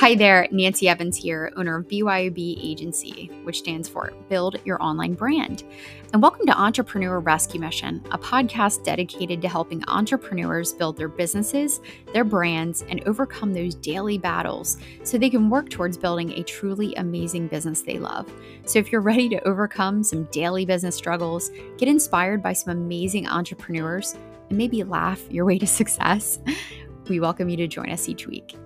Hi there, Nancy Evans here, owner of BYOB Agency, which stands for Build Your Online Brand. And welcome to Entrepreneur Rescue Mission, a podcast dedicated to helping entrepreneurs build their businesses, their brands, and overcome those daily battles so they can work towards building a truly amazing business they love. So if you're ready to overcome some daily business struggles, get inspired by some amazing entrepreneurs, and maybe laugh your way to success, we welcome you to join us each week.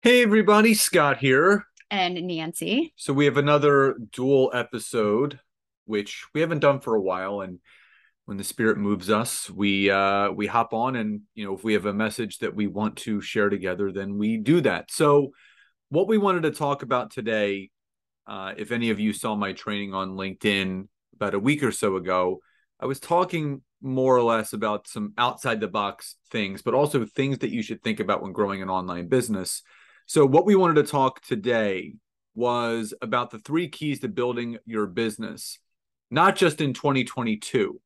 Hey, everybody, Scott here. And Nancy. So, we have another dual episode, which we haven't done for a while. And when the spirit moves us, we uh, we hop on, and you know, if we have a message that we want to share together, then we do that. So, what we wanted to talk about today, uh, if any of you saw my training on LinkedIn about a week or so ago, I was talking more or less about some outside the box things, but also things that you should think about when growing an online business. So, what we wanted to talk today was about the three keys to building your business, not just in 2022,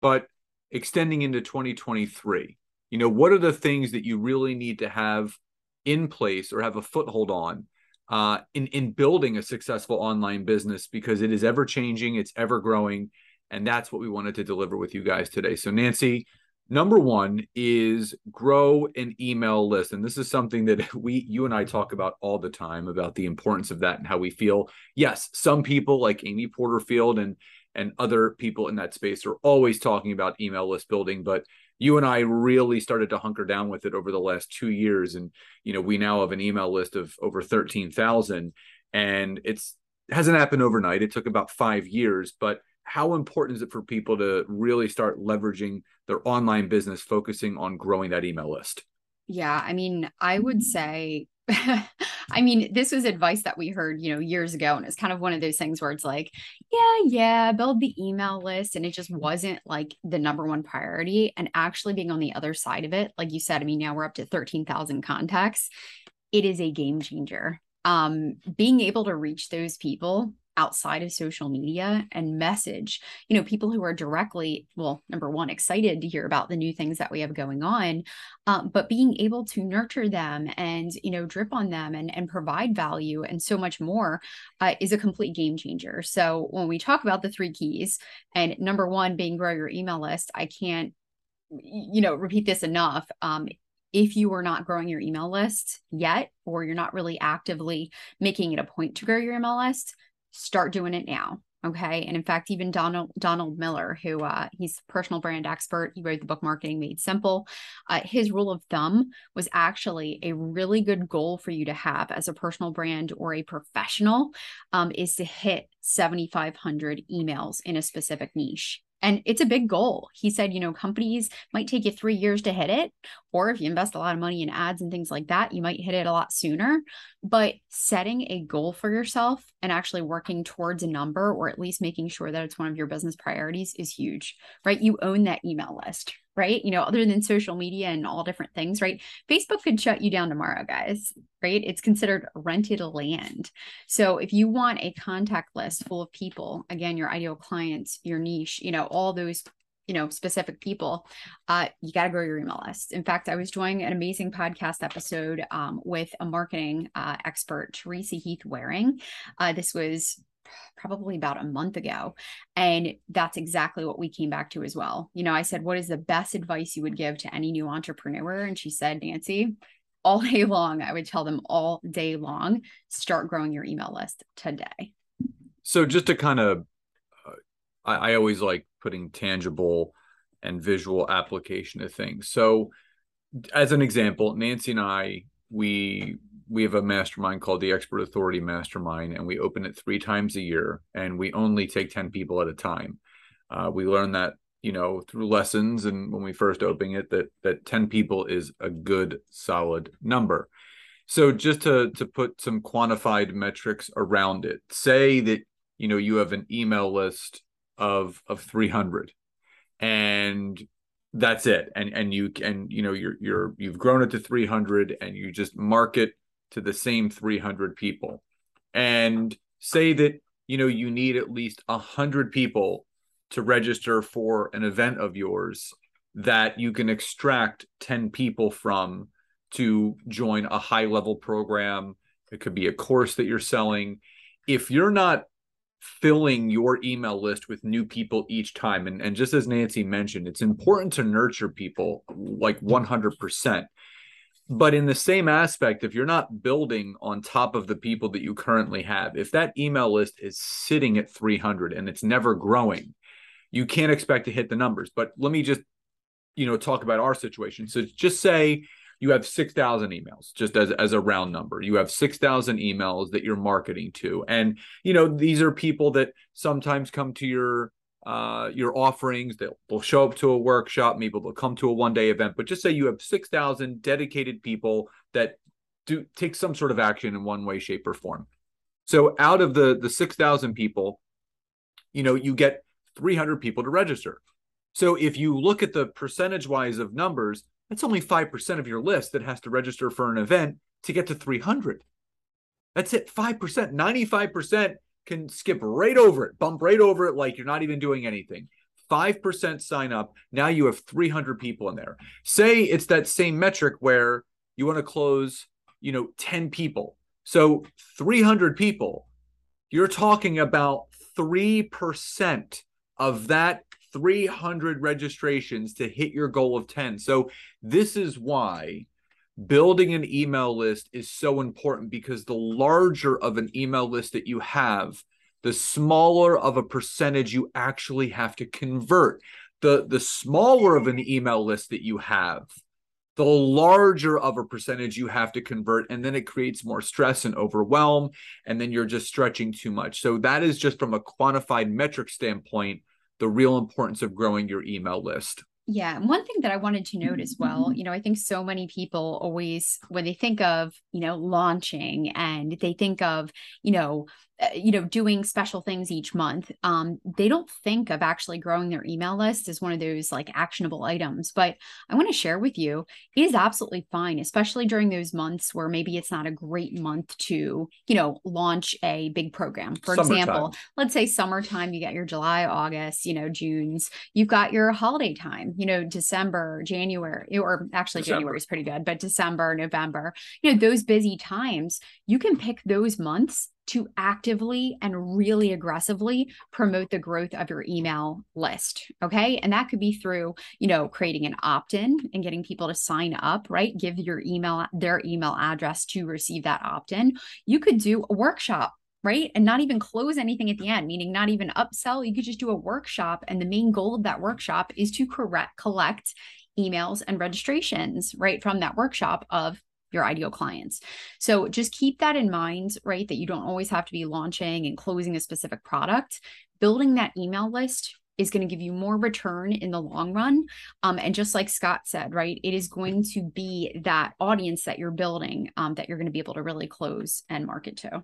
but extending into 2023. You know, what are the things that you really need to have in place or have a foothold on uh, in in building a successful online business because it is ever changing, it's ever growing, and that's what we wanted to deliver with you guys today. So, Nancy, Number one is grow an email list. And this is something that we, you and I talk about all the time about the importance of that and how we feel. Yes, some people like Amy Porterfield and and other people in that space are always talking about email list building, but you and I really started to hunker down with it over the last two years. And, you know, we now have an email list of over 13,000 and it's hasn't happened overnight. It took about five years, but how important is it for people to really start leveraging their online business, focusing on growing that email list? Yeah, I mean, I would say, I mean, this was advice that we heard, you know, years ago. And it's kind of one of those things where it's like, yeah, yeah, build the email list. And it just wasn't like the number one priority. And actually being on the other side of it, like you said, I mean, now we're up to 13,000 contacts. It is a game changer. Um, being able to reach those people outside of social media and message you know people who are directly well number one excited to hear about the new things that we have going on um, but being able to nurture them and you know drip on them and and provide value and so much more uh, is a complete game changer. So when we talk about the three keys and number one being grow your email list i can't you know repeat this enough um, if you are not growing your email list yet, or you're not really actively making it a point to grow your email list, start doing it now okay and in fact even donald donald miller who uh, he's a personal brand expert he wrote the book marketing made simple uh, his rule of thumb was actually a really good goal for you to have as a personal brand or a professional um, is to hit 7500 emails in a specific niche and it's a big goal. He said, you know, companies might take you three years to hit it, or if you invest a lot of money in ads and things like that, you might hit it a lot sooner. But setting a goal for yourself and actually working towards a number, or at least making sure that it's one of your business priorities, is huge, right? You own that email list, right? You know, other than social media and all different things, right? Facebook could shut you down tomorrow, guys, right? It's considered rented land. So if you want a contact list full of people, again, your ideal clients, your niche, you know, all those you know specific people uh, you got to grow your email list in fact i was doing an amazing podcast episode um, with a marketing uh, expert teresa heath wareing uh, this was probably about a month ago. And that's exactly what we came back to as well. You know, I said, What is the best advice you would give to any new entrepreneur? And she said, Nancy, all day long, I would tell them all day long, start growing your email list today. So, just to kind of, I, I always like putting tangible and visual application of things. So, as an example, Nancy and I, we we have a mastermind called the Expert Authority Mastermind, and we open it three times a year, and we only take ten people at a time. Uh, we learn that you know through lessons, and when we first open it, that that ten people is a good solid number. So just to to put some quantified metrics around it, say that you know you have an email list of of three hundred, and that's it and and you and you know you're you're you've grown it to 300 and you just market to the same 300 people and say that you know you need at least 100 people to register for an event of yours that you can extract 10 people from to join a high level program. It could be a course that you're selling. If you're not filling your email list with new people each time, and, and just as Nancy mentioned, it's important to nurture people like 100%. But in the same aspect, if you're not building on top of the people that you currently have, if that email list is sitting at 300 and it's never growing, you can't expect to hit the numbers. But let me just, you know, talk about our situation. So just say you have 6,000 emails, just as, as a round number. You have 6,000 emails that you're marketing to. And, you know, these are people that sometimes come to your uh, your offerings. They'll, they'll show up to a workshop. Maybe they'll come to a one day event. But just say you have 6,000 dedicated people that do take some sort of action in one way, shape, or form. So out of the, the 6,000 people, you know, you get 300 people to register. So if you look at the percentage wise of numbers, that's only 5% of your list that has to register for an event to get to 300. That's it, 5%. 95% can skip right over it, bump right over it like you're not even doing anything. 5% sign up. Now you have 300 people in there. Say it's that same metric where you want to close, you know, 10 people. So 300 people, you're talking about 3% of that 300 registrations to hit your goal of 10. So, this is why building an email list is so important because the larger of an email list that you have, the smaller of a percentage you actually have to convert. The, the smaller of an email list that you have, the larger of a percentage you have to convert and then it creates more stress and overwhelm and then you're just stretching too much so that is just from a quantified metric standpoint the real importance of growing your email list. Yeah. And one thing that I wanted to note as well, mm-hmm. you know, I think so many people always, when they think of, you know, launching and they think of, you know, you know doing special things each month um, they don't think of actually growing their email list as one of those like actionable items but i want to share with you it is absolutely fine especially during those months where maybe it's not a great month to you know launch a big program for summertime. example let's say summertime you get your july august you know june's you've got your holiday time you know december january or actually december. january is pretty good but december november you know those busy times you can pick those months to actively and really aggressively promote the growth of your email list. Okay. And that could be through, you know, creating an opt in and getting people to sign up, right? Give your email, their email address to receive that opt in. You could do a workshop right? And not even close anything at the end, meaning not even upsell. You could just do a workshop. And the main goal of that workshop is to correct, collect emails and registrations, right, from that workshop of your ideal clients. So just keep that in mind, right? That you don't always have to be launching and closing a specific product. Building that email list is going to give you more return in the long run. Um, and just like Scott said, right, it is going to be that audience that you're building um, that you're going to be able to really close and market to.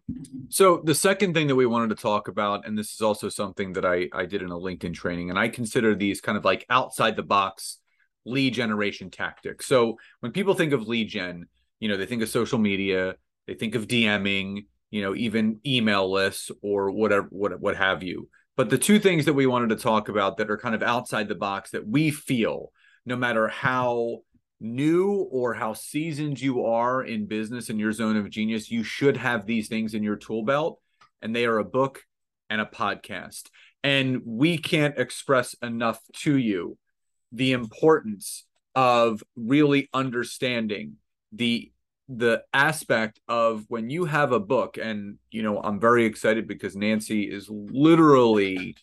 So the second thing that we wanted to talk about, and this is also something that I I did in a LinkedIn training, and I consider these kind of like outside the box lead generation tactics. So when people think of lead gen, you know they think of social media they think of dming you know even email lists or whatever what what have you. But the two things that we wanted to talk about that are kind of outside the box that we feel no matter how new or how seasoned you are in business in your zone of genius you should have these things in your tool belt and they are a book and a podcast. And we can't express enough to you the importance of really understanding the the aspect of when you have a book and you know i'm very excited because nancy is literally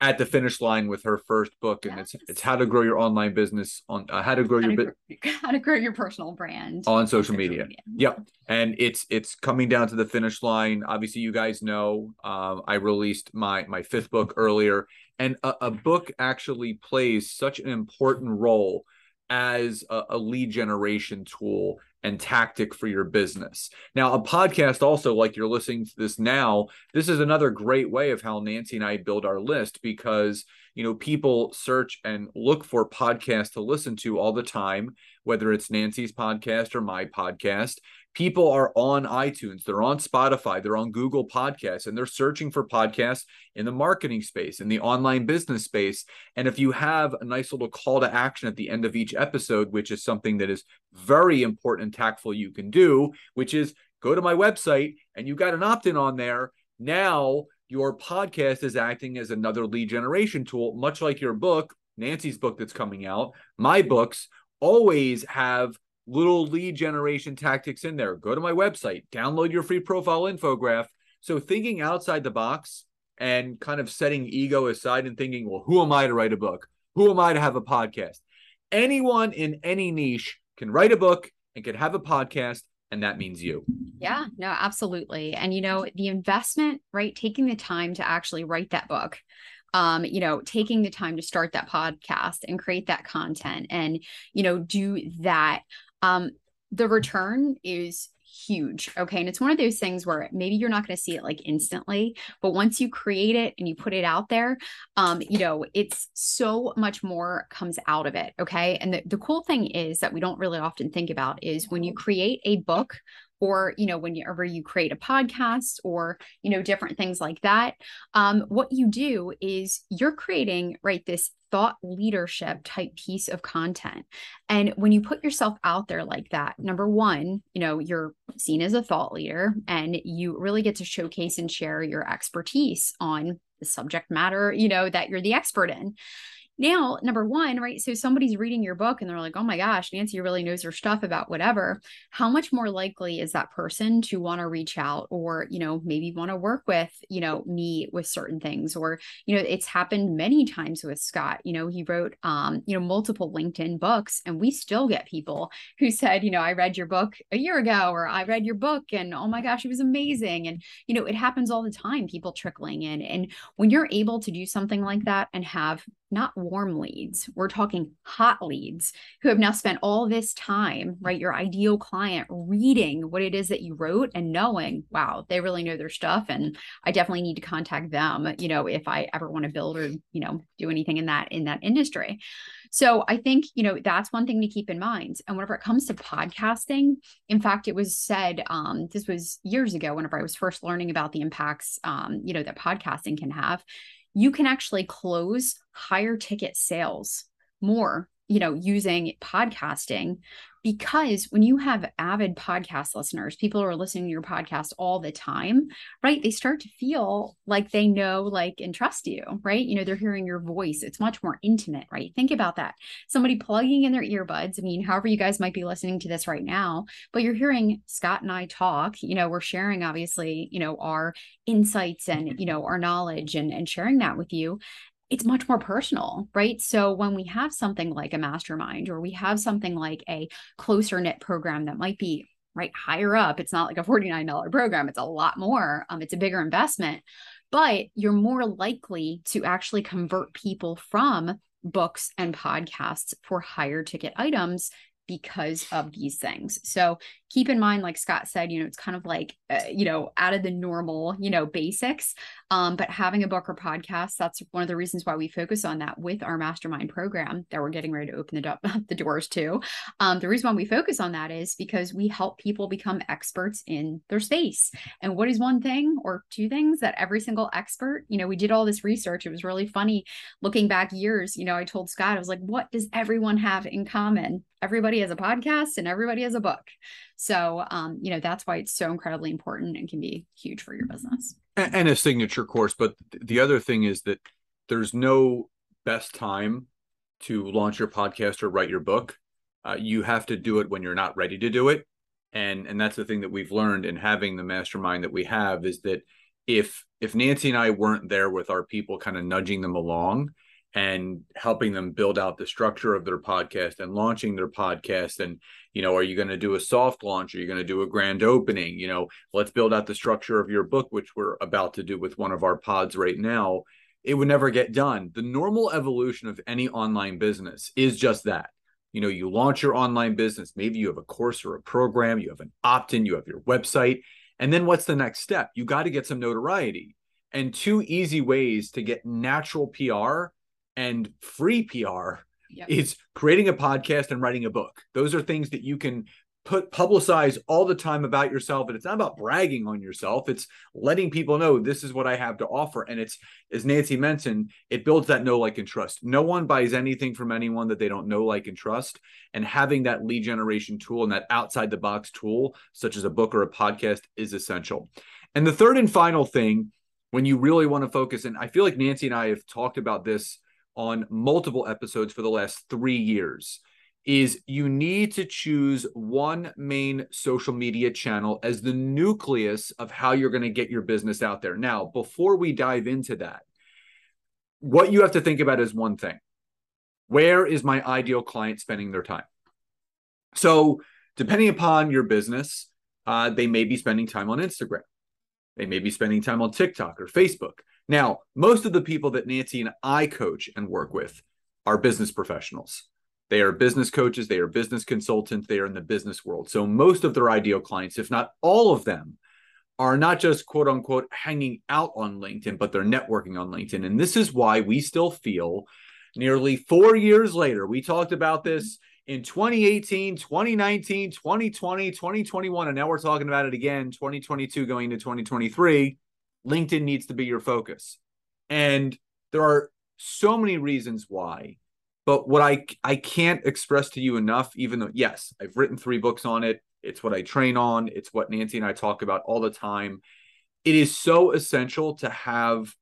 at the finish line with her first book and yes. it's it's how to grow your online business on uh, how to grow how your business how to grow your personal brand on social, social media. media. yep and it's it's coming down to the finish line obviously you guys know um, i released my my fifth book earlier and a, a book actually plays such an important role as a, a lead generation tool and tactic for your business. Now, a podcast also, like you're listening to this now, this is another great way of how Nancy and I build our list because, you know, people search and look for podcasts to listen to all the time, whether it's Nancy's podcast or my podcast. People are on iTunes, they're on Spotify, they're on Google Podcasts, and they're searching for podcasts in the marketing space, in the online business space. And if you have a nice little call to action at the end of each episode, which is something that is very important and tactful you can do, which is go to my website and you've got an opt in on there. Now your podcast is acting as another lead generation tool, much like your book, Nancy's book that's coming out. My books always have little lead generation tactics in there. Go to my website, download your free profile infograph. So, thinking outside the box and kind of setting ego aside and thinking, well, who am I to write a book? Who am I to have a podcast? Anyone in any niche can write a book and can have a podcast and that means you. Yeah, no, absolutely. And you know, the investment, right? Taking the time to actually write that book, um, you know, taking the time to start that podcast and create that content and, you know, do that. Um, the return is huge. Okay. And it's one of those things where maybe you're not going to see it like instantly, but once you create it and you put it out there, um, you know, it's so much more comes out of it. Okay. And the, the cool thing is that we don't really often think about is when you create a book or you know whenever you create a podcast or you know different things like that um, what you do is you're creating right this thought leadership type piece of content. And when you put yourself out there like that number one you know you're seen as a thought leader and you really get to showcase and share your expertise on the subject matter you know that you're the expert in now, number one, right? So somebody's reading your book and they're like, oh my gosh, Nancy really knows her stuff about whatever. How much more likely is that person to want to reach out or, you know, maybe want to work with, you know, me with certain things? Or, you know, it's happened many times with Scott. You know, he wrote, um, you know, multiple LinkedIn books and we still get people who said, you know, I read your book a year ago or I read your book and oh my gosh, it was amazing. And, you know, it happens all the time, people trickling in. And when you're able to do something like that and have not warm leads. We're talking hot leads who have now spent all this time, right? Your ideal client reading what it is that you wrote and knowing, wow, they really know their stuff. And I definitely need to contact them, you know, if I ever want to build or, you know, do anything in that in that industry. So I think, you know, that's one thing to keep in mind. And whenever it comes to podcasting, in fact, it was said, um, this was years ago, whenever I was first learning about the impacts, um, you know, that podcasting can have you can actually close higher ticket sales more you know using podcasting because when you have avid podcast listeners people are listening to your podcast all the time right? They start to feel like they know like and trust you right? You know they're hearing your voice. It's much more intimate right? Think about that. Somebody plugging in their earbuds i mean however you guys might be listening to this right now but you're hearing scott and i talk you know we're sharing obviously you know our insights and you know our knowledge and and sharing that with you it's much more personal, right? So when we have something like a mastermind or we have something like a closer knit program that might be right higher up, it's not like a $49 program, it's a lot more. Um, it's a bigger investment, but you're more likely to actually convert people from books and podcasts for higher ticket items because of these things. So keep in mind, like Scott said, you know, it's kind of like, uh, you know, out of the normal, you know, basics. Um, but having a book or podcast, that's one of the reasons why we focus on that with our mastermind program that we're getting ready to open the, do- the doors to. Um, the reason why we focus on that is because we help people become experts in their space. And what is one thing or two things that every single expert, you know, we did all this research. It was really funny looking back years. You know, I told Scott, I was like, what does everyone have in common? Everybody has a podcast and everybody has a book. So, um, you know, that's why it's so incredibly important and can be huge for your business. And, and a signature course. But the other thing is that there's no best time to launch your podcast or write your book. Uh, you have to do it when you're not ready to do it. And and that's the thing that we've learned in having the mastermind that we have is that if if Nancy and I weren't there with our people kind of nudging them along, and helping them build out the structure of their podcast and launching their podcast. And you know are you going to do a soft launch? Are you going to do a grand opening? You know let's build out the structure of your book which we're about to do with one of our pods right now. It would never get done. The normal evolution of any online business is just that. You know you launch your online business. Maybe you have a course or a program you have an opt-in you have your website. And then what's the next step? You got to get some notoriety. And two easy ways to get natural pr and free PR yep. is creating a podcast and writing a book. Those are things that you can put publicize all the time about yourself and it's not about bragging on yourself. It's letting people know this is what i have to offer. And it's as nancy mentioned it builds that know like and trust. No one buys anything from anyone that they don't know like and trust. And having that lead generation tool and that outside the box tool such as a book or a podcast is essential. And the third and final thing when you really want to focus and i feel like nancy and i have talked about this on multiple episodes for the last three years is you need to choose one main social media channel as the nucleus of how you're going to get your business out there. Now, before we dive into that, what you have to think about is one thing where is my ideal client spending their time? So, depending upon your business, uh, they may be spending time on Instagram. They may be spending time on TikTok or Facebook. Now, most of the people that Nancy and I coach and work with are business professionals. They are business coaches, they are business consultants, they are in the business world. So most of their ideal clients, if not all of them, are not just quote unquote hanging out on LinkedIn, but they're networking on LinkedIn. And this is why we still feel nearly four years later, we talked about this in 2018, 2019, 2020, 2021, and now we're talking about it again, 2022 going to 2023. LinkedIn needs to be your focus. And there are so many reasons why but what I I can't express to you enough, even though yes, I've written three books on it. It's what I train on. It's what Nancy and I talk about all the time. It is so essential to have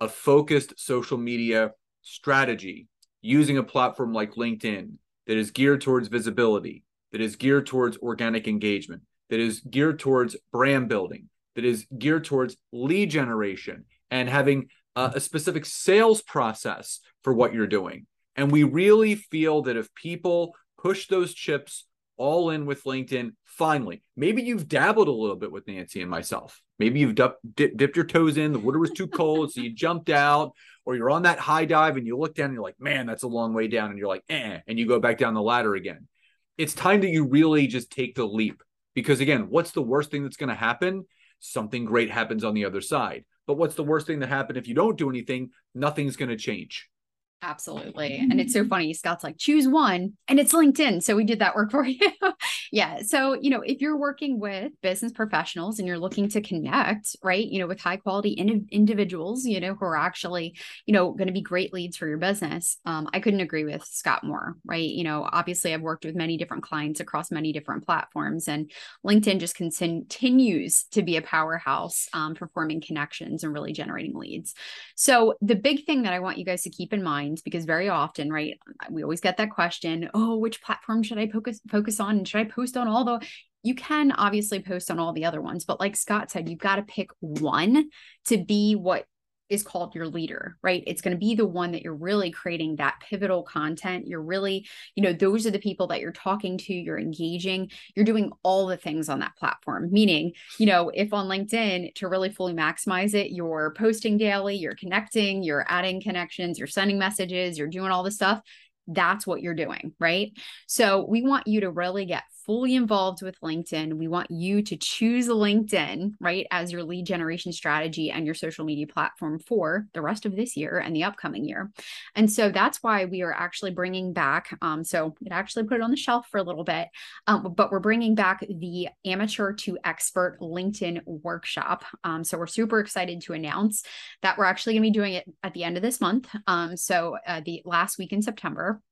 a focused social media strategy using a platform like LinkedIn that is geared towards visibility, that is geared towards organic engagement, that is geared towards brand building, that is geared towards lead generation and having a, a specific sales process for what you're doing. And we really feel that if people push those chips all in with LinkedIn, finally, maybe you've dabbled a little bit with Nancy and myself. Maybe you've dip, dipped your toes in, the water was too cold, so you jumped out, or you're on that high dive and you look down and you're like, man, that's a long way down. And you're like, eh, and you go back down the ladder again. It's time that you really just take the leap. Because again, what's the worst thing that's going to happen? Something great happens on the other side. But what's the worst thing that happen if you don't do anything? Nothing's going to change. Absolutely. And it's so funny. Scott's like, choose one, and it's LinkedIn. So we did that work for you. yeah. So, you know, if you're working with business professionals and you're looking to connect, right, you know, with high quality in- individuals, you know, who are actually, you know, going to be great leads for your business, um, I couldn't agree with Scott more, right? You know, obviously, I've worked with many different clients across many different platforms, and LinkedIn just continues to be a powerhouse um, for forming connections and really generating leads. So, the big thing that I want you guys to keep in mind because very often, right, we always get that question, oh, which platform should I focus focus on? And should I post on all the you can obviously post on all the other ones, but like Scott said, you've got to pick one to be what is called your leader, right? It's going to be the one that you're really creating that pivotal content. You're really, you know, those are the people that you're talking to, you're engaging, you're doing all the things on that platform. Meaning, you know, if on LinkedIn to really fully maximize it, you're posting daily, you're connecting, you're adding connections, you're sending messages, you're doing all the stuff that's what you're doing, right? So we want you to really get fully involved with LinkedIn. We want you to choose LinkedIn, right, as your lead generation strategy and your social media platform for the rest of this year and the upcoming year. And so that's why we are actually bringing back, um, so it actually put it on the shelf for a little bit, um, but we're bringing back the amateur to expert LinkedIn workshop. Um, so we're super excited to announce that we're actually going to be doing it at the end of this month. Um, so uh, the last week in September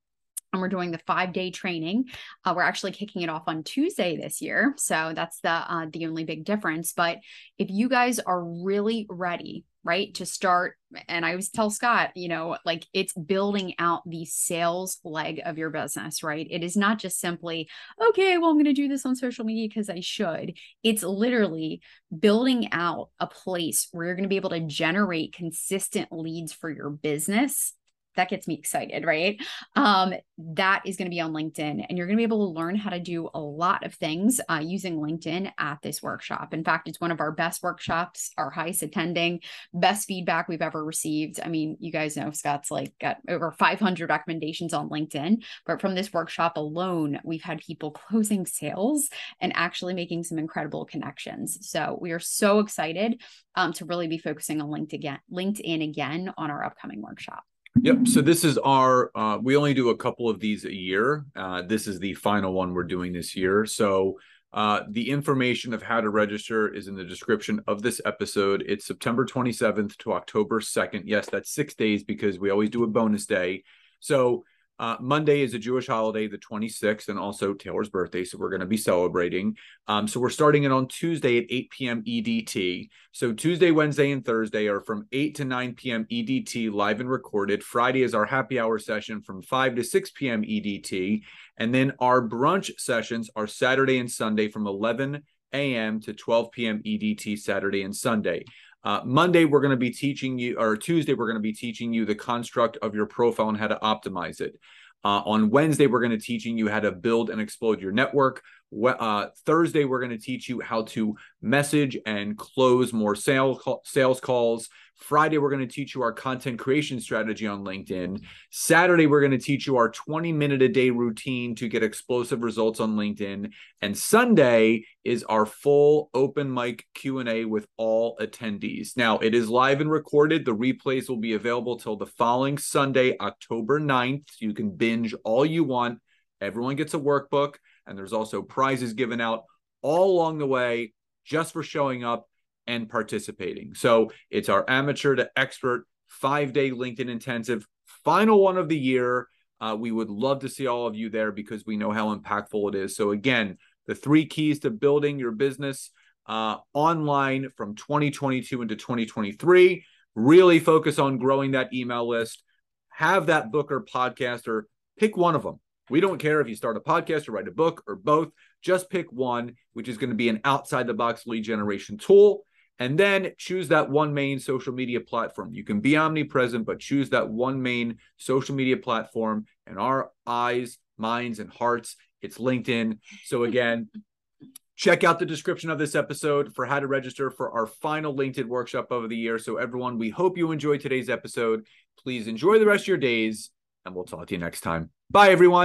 and we're doing the five day training. Uh, we're actually kicking it off on Tuesday this year, so that's the uh, the only big difference. But if you guys are really ready, right, to start, and I always tell Scott, you know, like it's building out the sales leg of your business, right? It is not just simply okay, well, I'm going to do this on social media because I should. It's literally building out a place where you're going to be able to generate consistent leads for your business that gets me excited, right? Um, that is going to be on LinkedIn, and you're going to be able to learn how to do a lot of things uh, using LinkedIn at this workshop. In fact, it's one of our best workshops, our highest attending, best feedback we've ever received. I mean, you guys know Scott's like got over 500 recommendations on LinkedIn, but from this workshop alone, we've had people closing sales and actually making some incredible connections. So we are so excited um, to really be focusing on LinkedIn again, LinkedIn again on our upcoming workshop. Yep. So this is our. Uh, we only do a couple of these a year. Uh, this is the final one we're doing this year. So uh, the information of how to register is in the description of this episode. It's September 27th to October 2nd. Yes, that's six days because we always do a bonus day. So uh, Monday is a Jewish holiday, the 26th, and also Taylor's birthday. So we're going to be celebrating. Um, so we're starting it on Tuesday at 8 p.m. EDT. So Tuesday, Wednesday, and Thursday are from 8 to 9 p.m. EDT, live and recorded. Friday is our happy hour session from 5 to 6 p.m. EDT. And then our brunch sessions are Saturday and Sunday from 11 a.m. to 12 p.m. EDT, Saturday and Sunday. Uh, Monday, we're going to be teaching you, or Tuesday, we're going to be teaching you the construct of your profile and how to optimize it. Uh, on Wednesday, we're going to teaching you how to build and explode your network. Uh, Thursday, we're going to teach you how to message and close more sales sales calls. Friday, we're going to teach you our content creation strategy on LinkedIn. Saturday, we're going to teach you our 20 minute a day routine to get explosive results on LinkedIn. And Sunday is our full open mic Q&A with all attendees. Now, it is live and recorded. The replays will be available till the following Sunday, October 9th. You can binge all you want. Everyone gets a workbook and there's also prizes given out all along the way just for showing up and participating. So it's our amateur to expert five day LinkedIn intensive, final one of the year. Uh, we would love to see all of you there because we know how impactful it is. So, again, the three keys to building your business uh, online from 2022 into 2023 really focus on growing that email list, have that book or podcast, or pick one of them. We don't care if you start a podcast or write a book or both. Just pick one, which is going to be an outside the box lead generation tool and then choose that one main social media platform. You can be omnipresent, but choose that one main social media platform. And our eyes, minds, and hearts, it's LinkedIn. So, again, check out the description of this episode for how to register for our final LinkedIn workshop of the year. So, everyone, we hope you enjoyed today's episode. Please enjoy the rest of your days, and we'll talk to you next time. Bye, everyone.